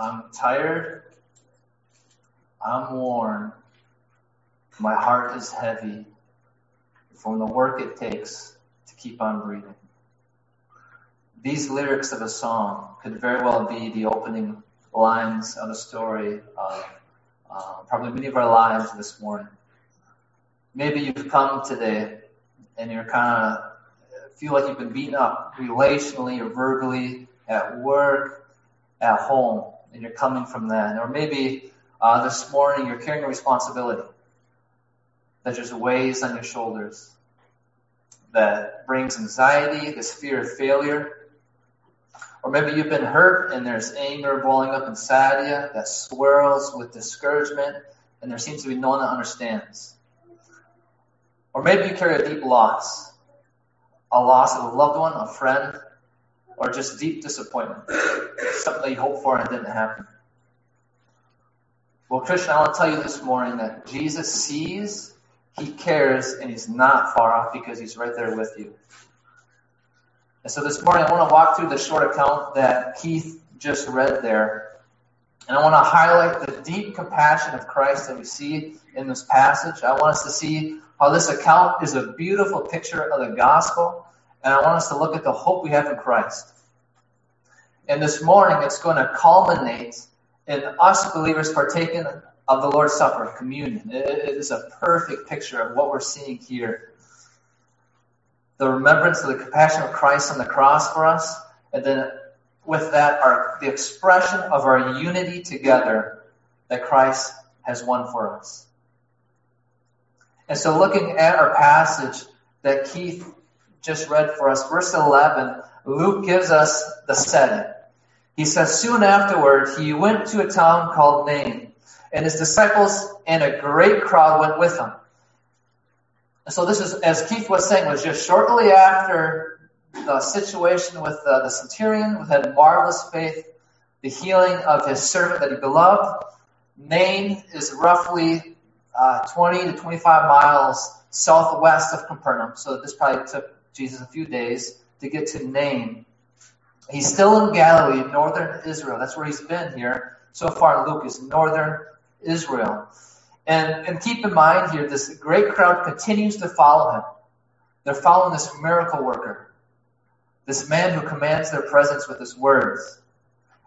I'm tired. I'm worn. My heart is heavy from the work it takes to keep on breathing. These lyrics of a song could very well be the opening lines of a story of uh, probably many of our lives this morning. Maybe you've come today and you're kind of feel like you've been beaten up relationally or verbally at work, at home, and you're coming from that. Or maybe uh, this morning you're carrying a responsibility that just weighs on your shoulders, that brings anxiety, this fear of failure, or maybe you've been hurt and there's anger boiling up inside you that swirls with discouragement and there seems to be no one that understands. Or maybe you carry a deep loss, a loss of a loved one, a friend, or just deep disappointment, something you hoped for and it didn't happen. Well, Christian, I want to tell you this morning that Jesus sees, He cares, and He's not far off because He's right there with you. And so this morning I want to walk through the short account that Keith just read there. And I want to highlight the deep compassion of Christ that we see in this passage. I want us to see how this account is a beautiful picture of the gospel. And I want us to look at the hope we have in Christ. And this morning it's going to culminate in us believers partaking of the Lord's Supper, communion. It is a perfect picture of what we're seeing here the remembrance of the compassion of Christ on the cross for us, and then with that, our, the expression of our unity together that Christ has won for us. And so, looking at our passage that Keith just read for us, verse 11, Luke gives us the setting. He says, Soon afterward, he went to a town called Nain, and his disciples and a great crowd went with him. So this is, as Keith was saying, was just shortly after the situation with uh, the centurion, who had marvelous faith, the healing of his servant that he beloved. Nain is roughly uh, 20 to 25 miles southwest of Capernaum. So this probably took Jesus a few days to get to Nain. He's still in Galilee, northern Israel. That's where he's been here so far. Luke is northern Israel. And, and keep in mind here, this great crowd continues to follow him. They're following this miracle worker, this man who commands their presence with his words.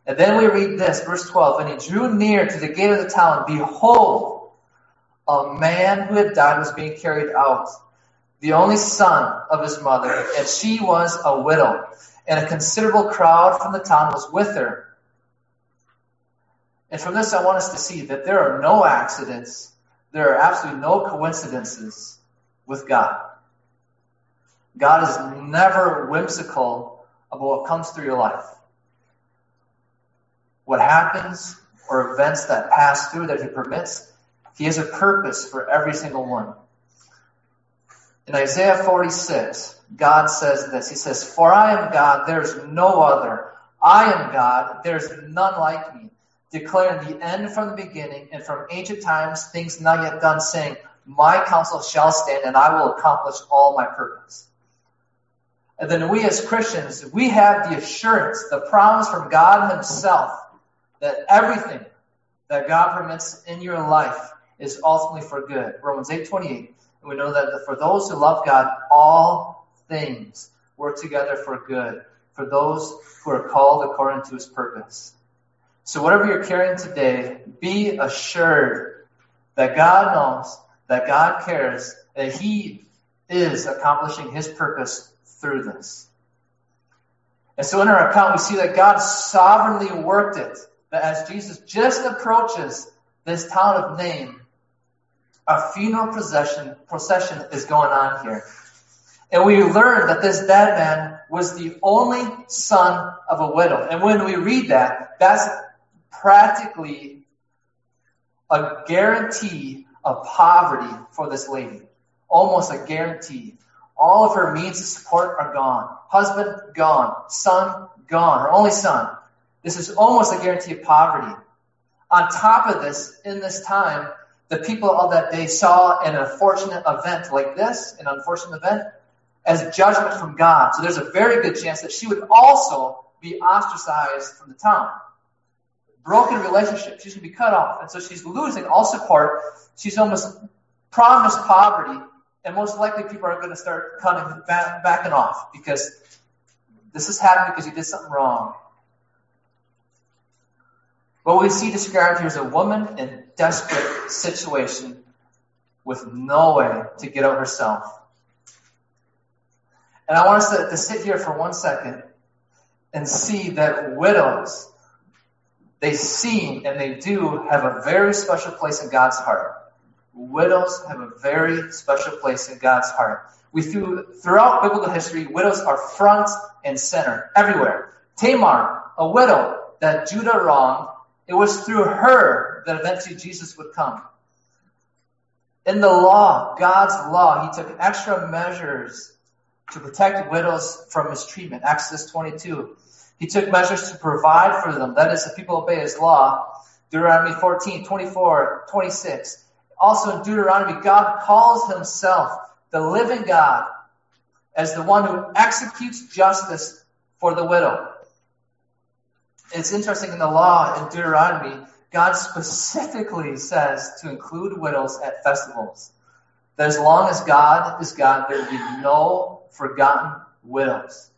And then we read this, verse 12, and he drew near to the gate of the town. Behold, a man who had died was being carried out, the only son of his mother, and she was a widow. And a considerable crowd from the town was with her. And from this, I want us to see that there are no accidents there are absolutely no coincidences with God. God is never whimsical about what comes through your life. What happens or events that pass through that He permits, He has a purpose for every single one. In Isaiah 46, God says this. He says, For I am God, there's no other. I am God, there's none like me declaring the end from the beginning and from ancient times things not yet done, saying, My counsel shall stand and I will accomplish all my purpose. And then we as Christians, we have the assurance, the promise from God Himself that everything that God permits in your life is ultimately for good. Romans 8 28. We know that for those who love God, all things work together for good, for those who are called according to His purpose. So whatever you're carrying today, be assured that God knows, that God cares, that He is accomplishing His purpose through this. And so in our account, we see that God sovereignly worked it. That as Jesus just approaches this town of Nain, a funeral procession, procession is going on here. And we learn that this dead man was the only son of a widow. And when we read that, that's practically a guarantee of poverty for this lady. Almost a guarantee. All of her means of support are gone. Husband gone. Son gone. Her only son. This is almost a guarantee of poverty. On top of this, in this time, the people of that day saw an unfortunate event like this, an unfortunate event, as judgment from God. So there's a very good chance that she would also be ostracized from the town broken relationship. She's going to be cut off. And so she's losing all support. She's almost promised poverty. And most likely people are going to start cutting, back, backing off because this has happened because you did something wrong. What we see described here is a woman in desperate situation with no way to get out herself. And I want us to, to sit here for one second and see that widows, they seem and they do have a very special place in God's heart. Widows have a very special place in God's heart. We through, throughout biblical history, widows are front and center everywhere. Tamar, a widow that Judah wronged, it was through her that eventually Jesus would come. In the law, God's law, he took extra measures to protect widows from mistreatment. Exodus 22. He took measures to provide for them. That is, if people obey his law. Deuteronomy 14, 24, 26. Also in Deuteronomy, God calls himself the living God as the one who executes justice for the widow. It's interesting in the law in Deuteronomy, God specifically says to include widows at festivals. That as long as God is God, there will be no forgotten widows.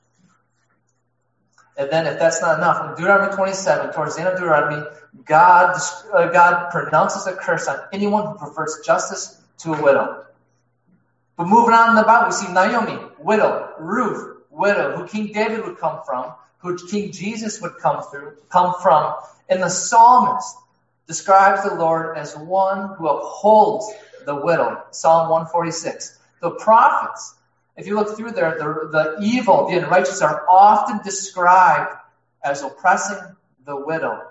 And then, if that's not enough, in Deuteronomy 27, towards the end of Deuteronomy, God, uh, God pronounces a curse on anyone who prefers justice to a widow. But moving on in the Bible, we see Naomi, widow, Ruth, widow, who King David would come from, who King Jesus would come through, come from. And the psalmist describes the Lord as one who upholds the widow. Psalm 146. The prophets, if you look through there, the, the evil, the unrighteous are often described as oppressing the widow.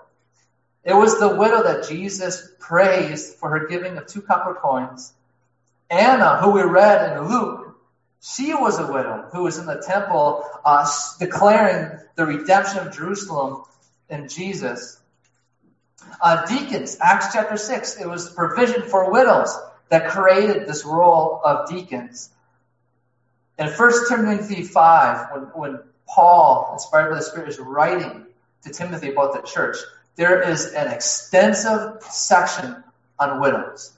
It was the widow that Jesus praised for her giving of two copper coins. Anna, who we read in Luke, she was a widow who was in the temple uh, declaring the redemption of Jerusalem in Jesus. Uh, deacons, Acts chapter 6, it was provision for widows that created this role of deacons. In 1 Timothy 5, when, when Paul, inspired by the Spirit, is writing to Timothy about the church, there is an extensive section on widows.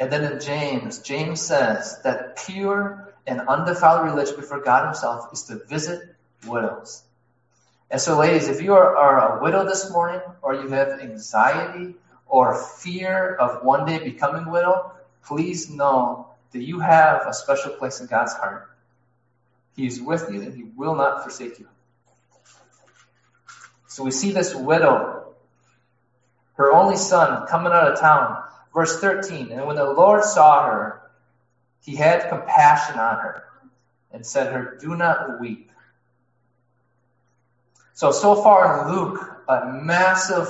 And then in James, James says that pure and undefiled religion before God Himself is to visit widows. And so, ladies, if you are, are, a widow this morning, or you have anxiety or fear of one day becoming widow, please know that you have a special place in God's heart. He is with you and He will not forsake you. So we see this widow, her only son, coming out of town. Verse 13, and when the Lord saw her, he had compassion on her and said her, do not weep. So, so far in Luke, a massive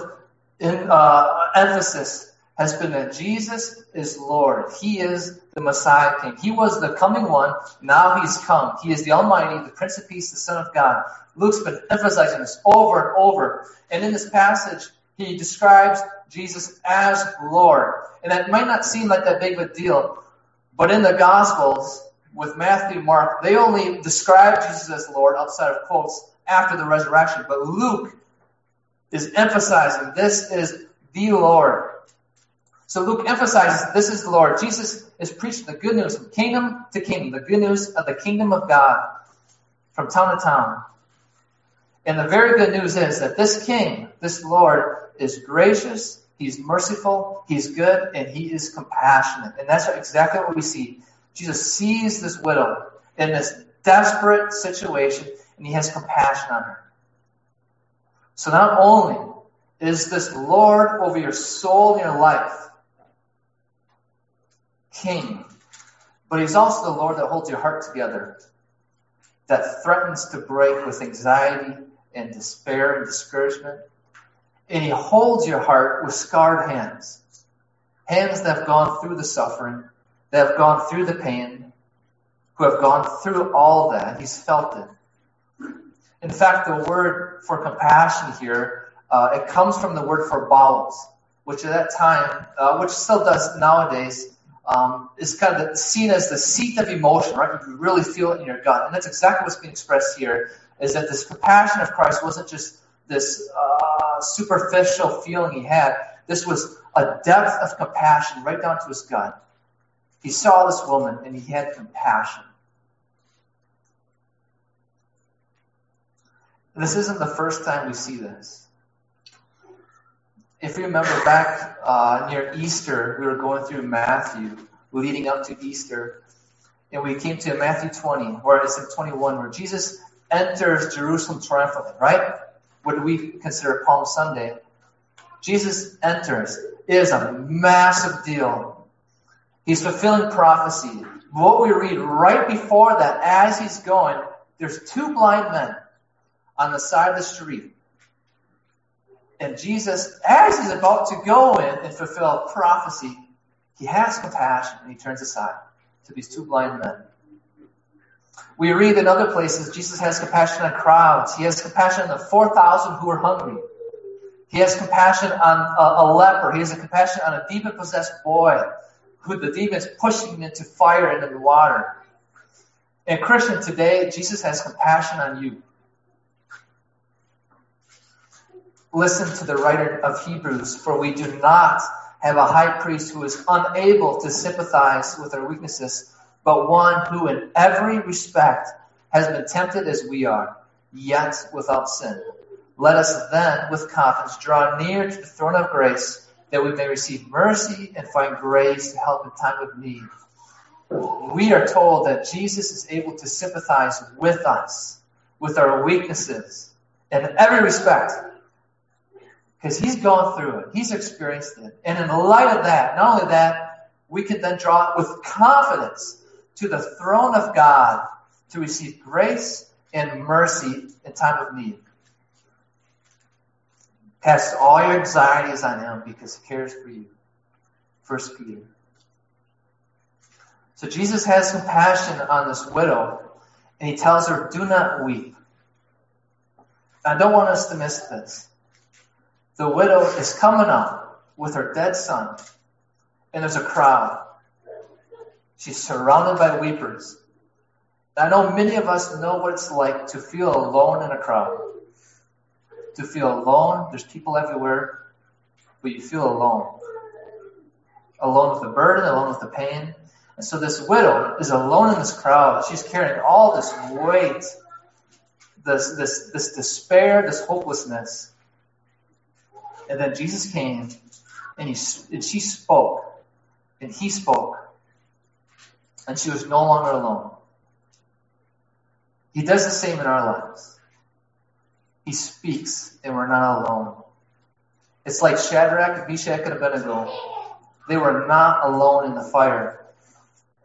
in, uh, emphasis has been that Jesus is Lord. He is the Messiah King. He was the coming one. Now he's come. He is the Almighty, the Prince of Peace, the Son of God. Luke's been emphasizing this over and over. And in this passage, he describes Jesus as Lord. And that might not seem like that big of a deal, but in the Gospels, with Matthew, Mark, they only describe Jesus as Lord outside of quotes after the resurrection. But Luke is emphasizing this is the Lord. So Luke emphasizes this is the Lord. Jesus is preaching the good news from kingdom to kingdom, the good news of the kingdom of God from town to town. And the very good news is that this king, this Lord, is gracious, he's merciful, he's good, and he is compassionate. And that's exactly what we see. Jesus sees this widow in this desperate situation, and he has compassion on her. So not only is this Lord over your soul and your life, King, but he's also the Lord that holds your heart together, that threatens to break with anxiety and despair and discouragement. And he holds your heart with scarred hands. Hands that have gone through the suffering, that have gone through the pain, who have gone through all that. He's felt it. In fact, the word for compassion here, uh, it comes from the word for bowels, which at that time, uh, which still does nowadays, um, is kind of seen as the seat of emotion, right? You really feel it in your gut. And that's exactly what's being expressed here is that this compassion of Christ wasn't just this uh, superficial feeling he had. This was a depth of compassion right down to his gut. He saw this woman and he had compassion. This isn't the first time we see this. If you remember back uh, near Easter, we were going through Matthew leading up to Easter, and we came to Matthew 20, where it's in 21, where Jesus enters Jerusalem triumphantly, right? What we consider Palm Sunday? Jesus enters. It is a massive deal. He's fulfilling prophecy. What we read right before that, as he's going, there's two blind men on the side of the street. And Jesus, as he's about to go in and fulfill prophecy, he has compassion and he turns aside to these two blind men. We read in other places Jesus has compassion on crowds. He has compassion on the 4,000 who are hungry. He has compassion on a, a leper. He has a compassion on a demon possessed boy who the demon is pushing into fire and into water. And Christian, today, Jesus has compassion on you. Listen to the writer of Hebrews, for we do not have a high priest who is unable to sympathize with our weaknesses, but one who in every respect has been tempted as we are, yet without sin. Let us then, with confidence, draw near to the throne of grace that we may receive mercy and find grace to help in time of need. We are told that Jesus is able to sympathize with us, with our weaknesses, in every respect. Because he's gone through it. He's experienced it. And in the light of that, not only that, we can then draw with confidence to the throne of God to receive grace and mercy in time of need. Cast all your anxieties on him because he cares for you. First Peter. So Jesus has compassion on this widow, and he tells her, Do not weep. I don't want us to miss this. The widow is coming up with her dead son, and there's a crowd. She's surrounded by weepers. I know many of us know what it's like to feel alone in a crowd to feel alone. There's people everywhere, but you feel alone. Alone with the burden, alone with the pain. And so this widow is alone in this crowd. She's carrying all this weight, this, this, this despair, this hopelessness. And then Jesus came and, he, and she spoke and he spoke and she was no longer alone. He does the same in our lives. He speaks, and we're not alone. It's like Shadrach, Meshach, and Abednego. They were not alone in the fire.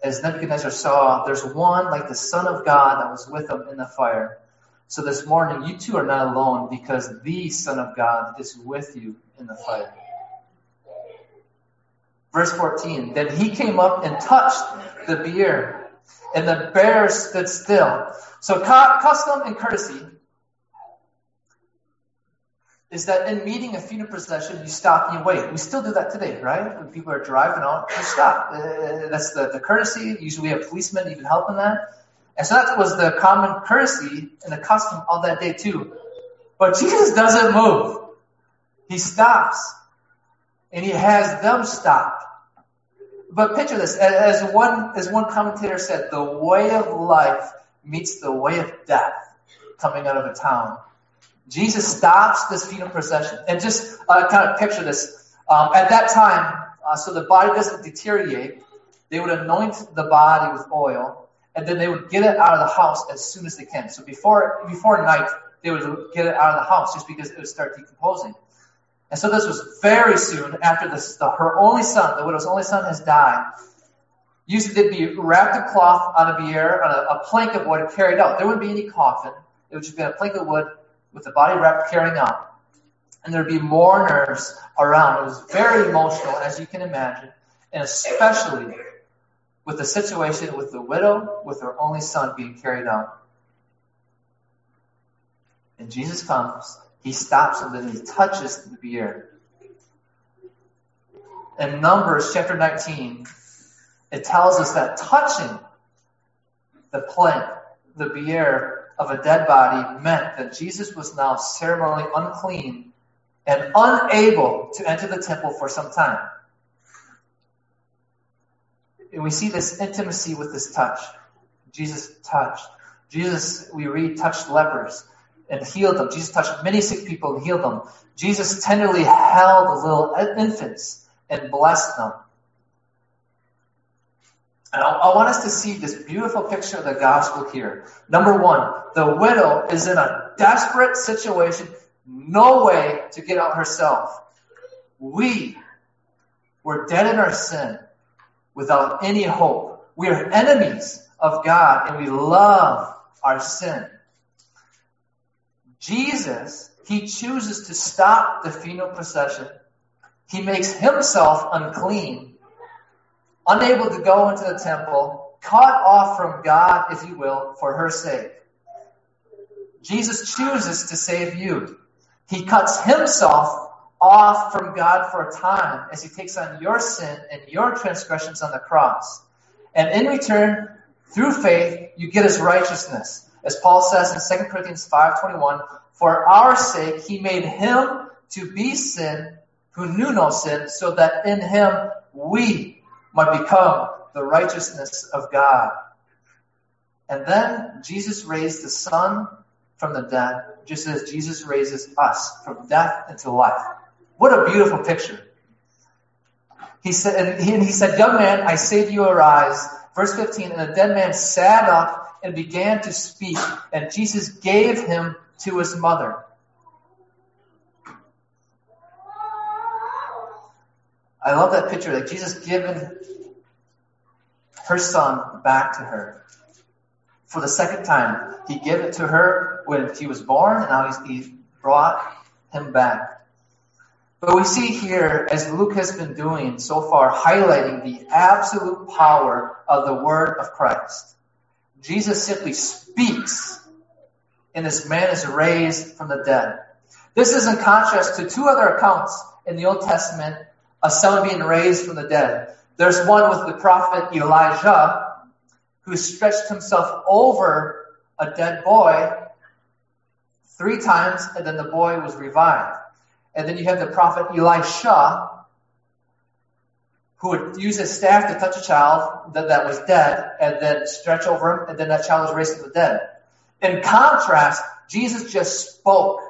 As Nebuchadnezzar saw, there's one like the Son of God that was with them in the fire. So this morning, you two are not alone because the Son of God is with you in the fire. Verse 14, then he came up and touched the bier, and the bear stood still. So custom and courtesy is that in meeting a funeral procession, you stop and you wait. We still do that today, right? When people are driving out, you stop. Uh, that's the, the courtesy. Usually we have policemen even helping that. And so that was the common courtesy and the custom of that day too. But Jesus doesn't move. He stops. And he has them stop. But picture this, as one, as one commentator said, the way of life meets the way of death coming out of a town. Jesus stops this funeral procession. And just uh, kind of picture this. Um, at that time, uh, so the body doesn't deteriorate, they would anoint the body with oil, and then they would get it out of the house as soon as they can. So before before night, they would get it out of the house just because it would start decomposing. And so this was very soon after this, the, her only son, the widow's only son, has died. Usually they'd be wrapped in cloth on a bier, on a, a plank of wood, carried out. There wouldn't be any coffin. It would just be a plank of wood with the body wrapped carrying out. And there'd be mourners around. It was very emotional, as you can imagine, and especially with the situation with the widow with her only son being carried out. And Jesus comes, he stops and then he touches the bier. In Numbers chapter 19, it tells us that touching the plank, the bier, of a dead body meant that Jesus was now ceremonially unclean and unable to enter the temple for some time. And we see this intimacy with this touch. Jesus touched. Jesus, we read, touched lepers and healed them. Jesus touched many sick people and healed them. Jesus tenderly held the little infants and blessed them. And I, I want us to see this beautiful picture of the gospel here. Number one, the widow is in a desperate situation, no way to get out herself. We were dead in our sin without any hope. We are enemies of God and we love our sin. Jesus, he chooses to stop the funeral procession. He makes himself unclean, unable to go into the temple, cut off from God, if you will, for her sake. Jesus chooses to save you. He cuts himself off from God for a time as he takes on your sin and your transgressions on the cross. And in return, through faith, you get his righteousness. As Paul says in 2 Corinthians 5.21, For our sake he made him to be sin who knew no sin, so that in him we might become the righteousness of God. And then Jesus raised the Son from the dead, just as Jesus raises us from death into life. What a beautiful picture. He said, and he, he said, Young man, I say to you, arise. Verse 15, and the dead man sat up and began to speak, and Jesus gave him to his mother. I love that picture, like Jesus given her son back to her. For the second time, he gave it to her when he was born, and now he brought him back. But we see here, as Luke has been doing so far, highlighting the absolute power of the word of Christ. Jesus simply speaks, and this man is raised from the dead. This is in contrast to two other accounts in the Old Testament of someone being raised from the dead. There's one with the prophet Elijah, who stretched himself over a dead boy three times, and then the boy was revived. And then you have the prophet Elisha, who would use his staff to touch a child that, that was dead and then stretch over him, and then that child was raised from the dead. In contrast, Jesus just spoke,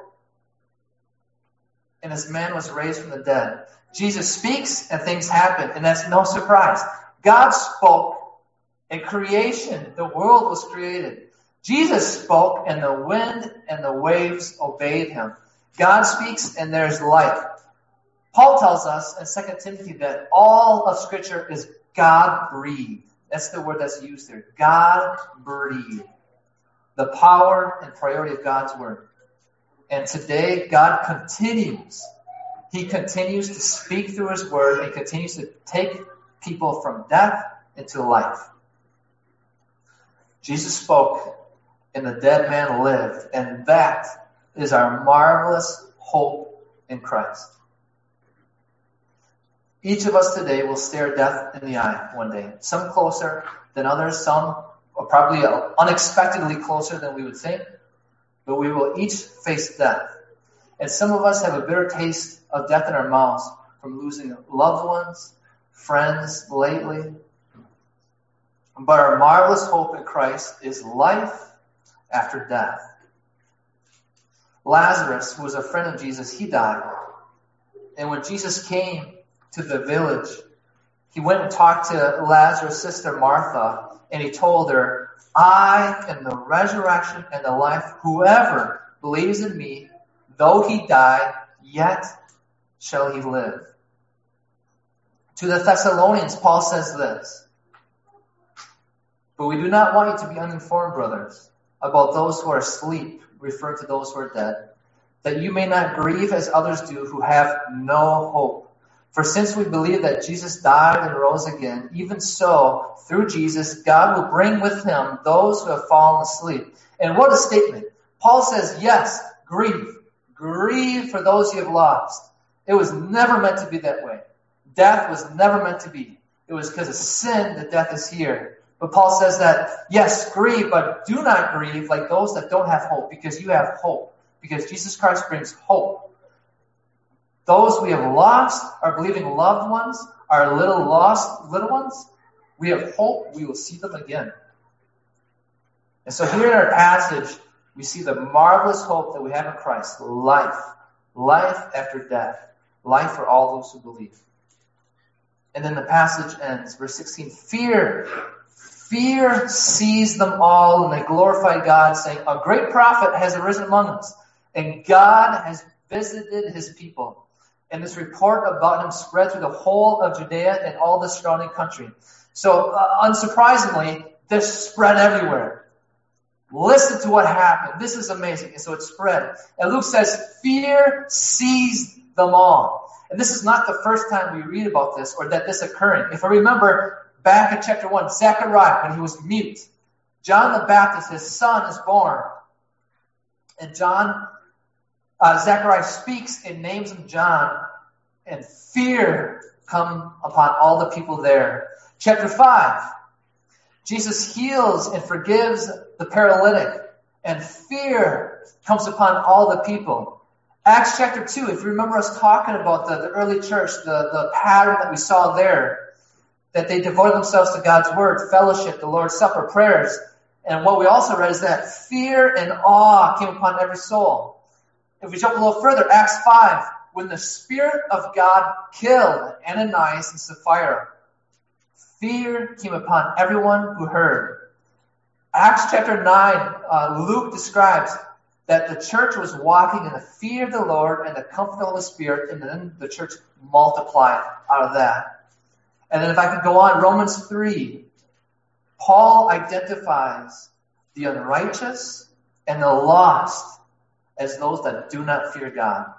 and this man was raised from the dead. Jesus speaks, and things happen, and that's no surprise. God spoke, and creation, the world was created. Jesus spoke, and the wind and the waves obeyed him. God speaks and there's life. Paul tells us in 2 Timothy that all of Scripture is God breathed. That's the word that's used there. God breathed. The power and priority of God's word. And today, God continues. He continues to speak through His word and continues to take people from death into life. Jesus spoke, and the dead man lived, and that is our marvelous hope in Christ. Each of us today will stare death in the eye one day. Some closer than others, some probably unexpectedly closer than we would think, but we will each face death. And some of us have a bitter taste of death in our mouths from losing loved ones, friends lately. But our marvelous hope in Christ is life after death. Lazarus, who was a friend of Jesus, he died. And when Jesus came to the village, he went and talked to Lazarus' sister Martha, and he told her, I am the resurrection and the life. Whoever believes in me, though he die, yet shall he live. To the Thessalonians, Paul says this, But we do not want you to be uninformed, brothers, about those who are asleep referring to those who are dead, that you may not grieve as others do who have no hope. For since we believe that Jesus died and rose again, even so, through Jesus, God will bring with him those who have fallen asleep. And what a statement. Paul says, yes, grieve. Grieve for those you have lost. It was never meant to be that way. Death was never meant to be. It was because of sin that death is here. But Paul says that, yes, grieve, but do not grieve like those that don't have hope, because you have hope. Because Jesus Christ brings hope. Those we have lost, our believing loved ones, our little lost little ones, we have hope we will see them again. And so here in our passage, we see the marvelous hope that we have in Christ life, life after death, life for all those who believe. And then the passage ends, verse 16 Fear, fear seized them all, and they glorified God, saying, A great prophet has arisen among us, and God has visited his people. And this report about him spread through the whole of Judea and all the surrounding country. So, uh, unsurprisingly, this spread everywhere. Listen to what happened. This is amazing. And so it spread. And Luke says, Fear seized them all. And this is not the first time we read about this or that this occurring. If I remember back in chapter 1, Zechariah, when he was mute, John the Baptist, his son, is born. And John, uh, Zechariah speaks and names him John, and fear come upon all the people there. Chapter 5, Jesus heals and forgives the paralytic, and fear comes upon all the people. Acts chapter 2, if you remember us talking about the, the early church, the, the pattern that we saw there, that they devoted themselves to God's word, fellowship, the Lord's Supper, prayers. And what we also read is that fear and awe came upon every soul. If we jump a little further, Acts 5, when the Spirit of God killed Ananias and Sapphira, fear came upon everyone who heard. Acts chapter 9, uh, Luke describes that the church was walking in the fear of the Lord and the comfort of the Spirit, and then the church multiplied out of that. And then if I could go on, Romans 3, Paul identifies the unrighteous and the lost as those that do not fear God.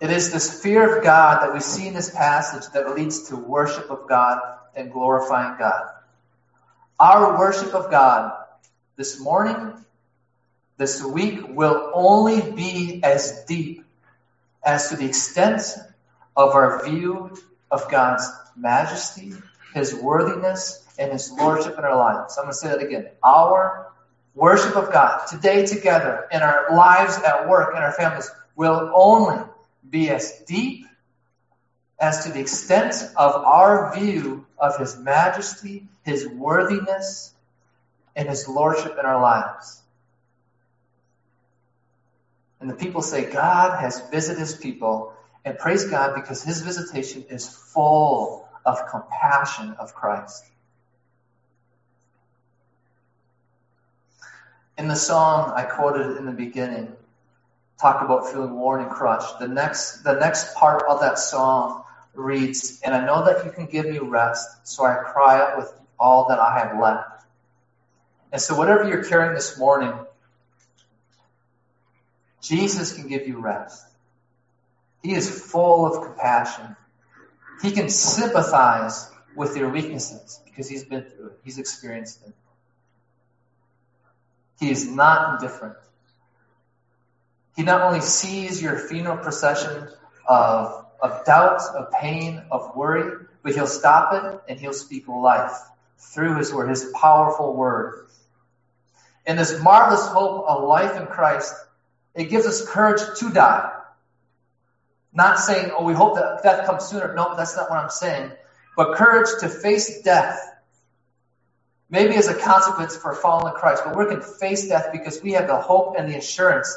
It is this fear of God that we see in this passage that leads to worship of God and glorifying God. Our worship of God this morning, this week, will only be as deep as to the extent of our view of God's majesty, His worthiness, and His lordship in our lives. I'm going to say that again. Our worship of God today together in our lives at work and our families will only be as deep as to the extent of our view of His majesty, His worthiness, and His lordship in our lives. And the people say, God has visited His people, and praise God because His visitation is full of compassion of Christ. In the song I quoted in the beginning, talk about feeling worn and crushed. The next, the next part of that song reads, And I know that you can give me rest, so I cry out with all that I have left. And so, whatever you're carrying this morning, Jesus can give you rest. He is full of compassion. He can sympathize with your weaknesses because he's been through it, he's experienced it. He is not indifferent. He not only sees your funeral procession of, of doubt, of pain, of worry, but he'll stop it and he'll speak life through his word, his powerful word. And this marvelous hope of life in Christ, it gives us courage to die. Not saying, oh, we hope that death comes sooner. No, that's not what I'm saying. But courage to face death. Maybe as a consequence for following Christ, but we can face death because we have the hope and the assurance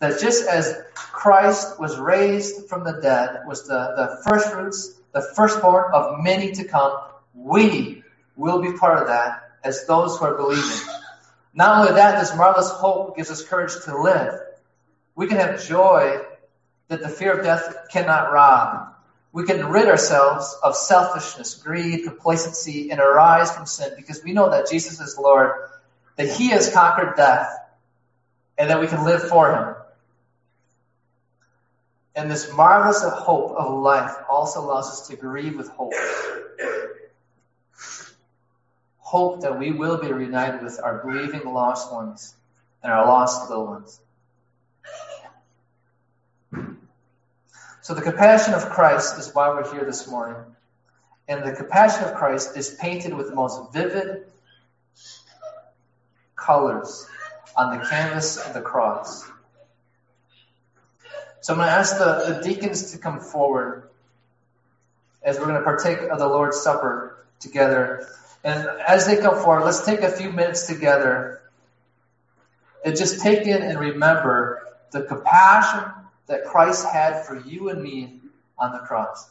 that just as Christ was raised from the dead, was the, the first fruits, the firstborn of many to come, we will be part of that as those who are believing. Not only that, this marvelous hope gives us courage to live. We can have joy that the fear of death cannot rob. We can rid ourselves of selfishness, greed, complacency, and arise from sin because we know that Jesus is Lord, that He has conquered death, and that we can live for Him. And this marvelous hope of life also allows us to grieve with hope. Hope that we will be reunited with our believing lost ones and our lost little ones. So the compassion of Christ is why we're here this morning. And the compassion of Christ is painted with the most vivid colors on the canvas of the cross. So I'm going to ask the, the deacons to come forward as we're going to partake of the Lord's Supper together. And as they come forward, let's take a few minutes together and just take in and remember the compassion that Christ had for you and me on the cross.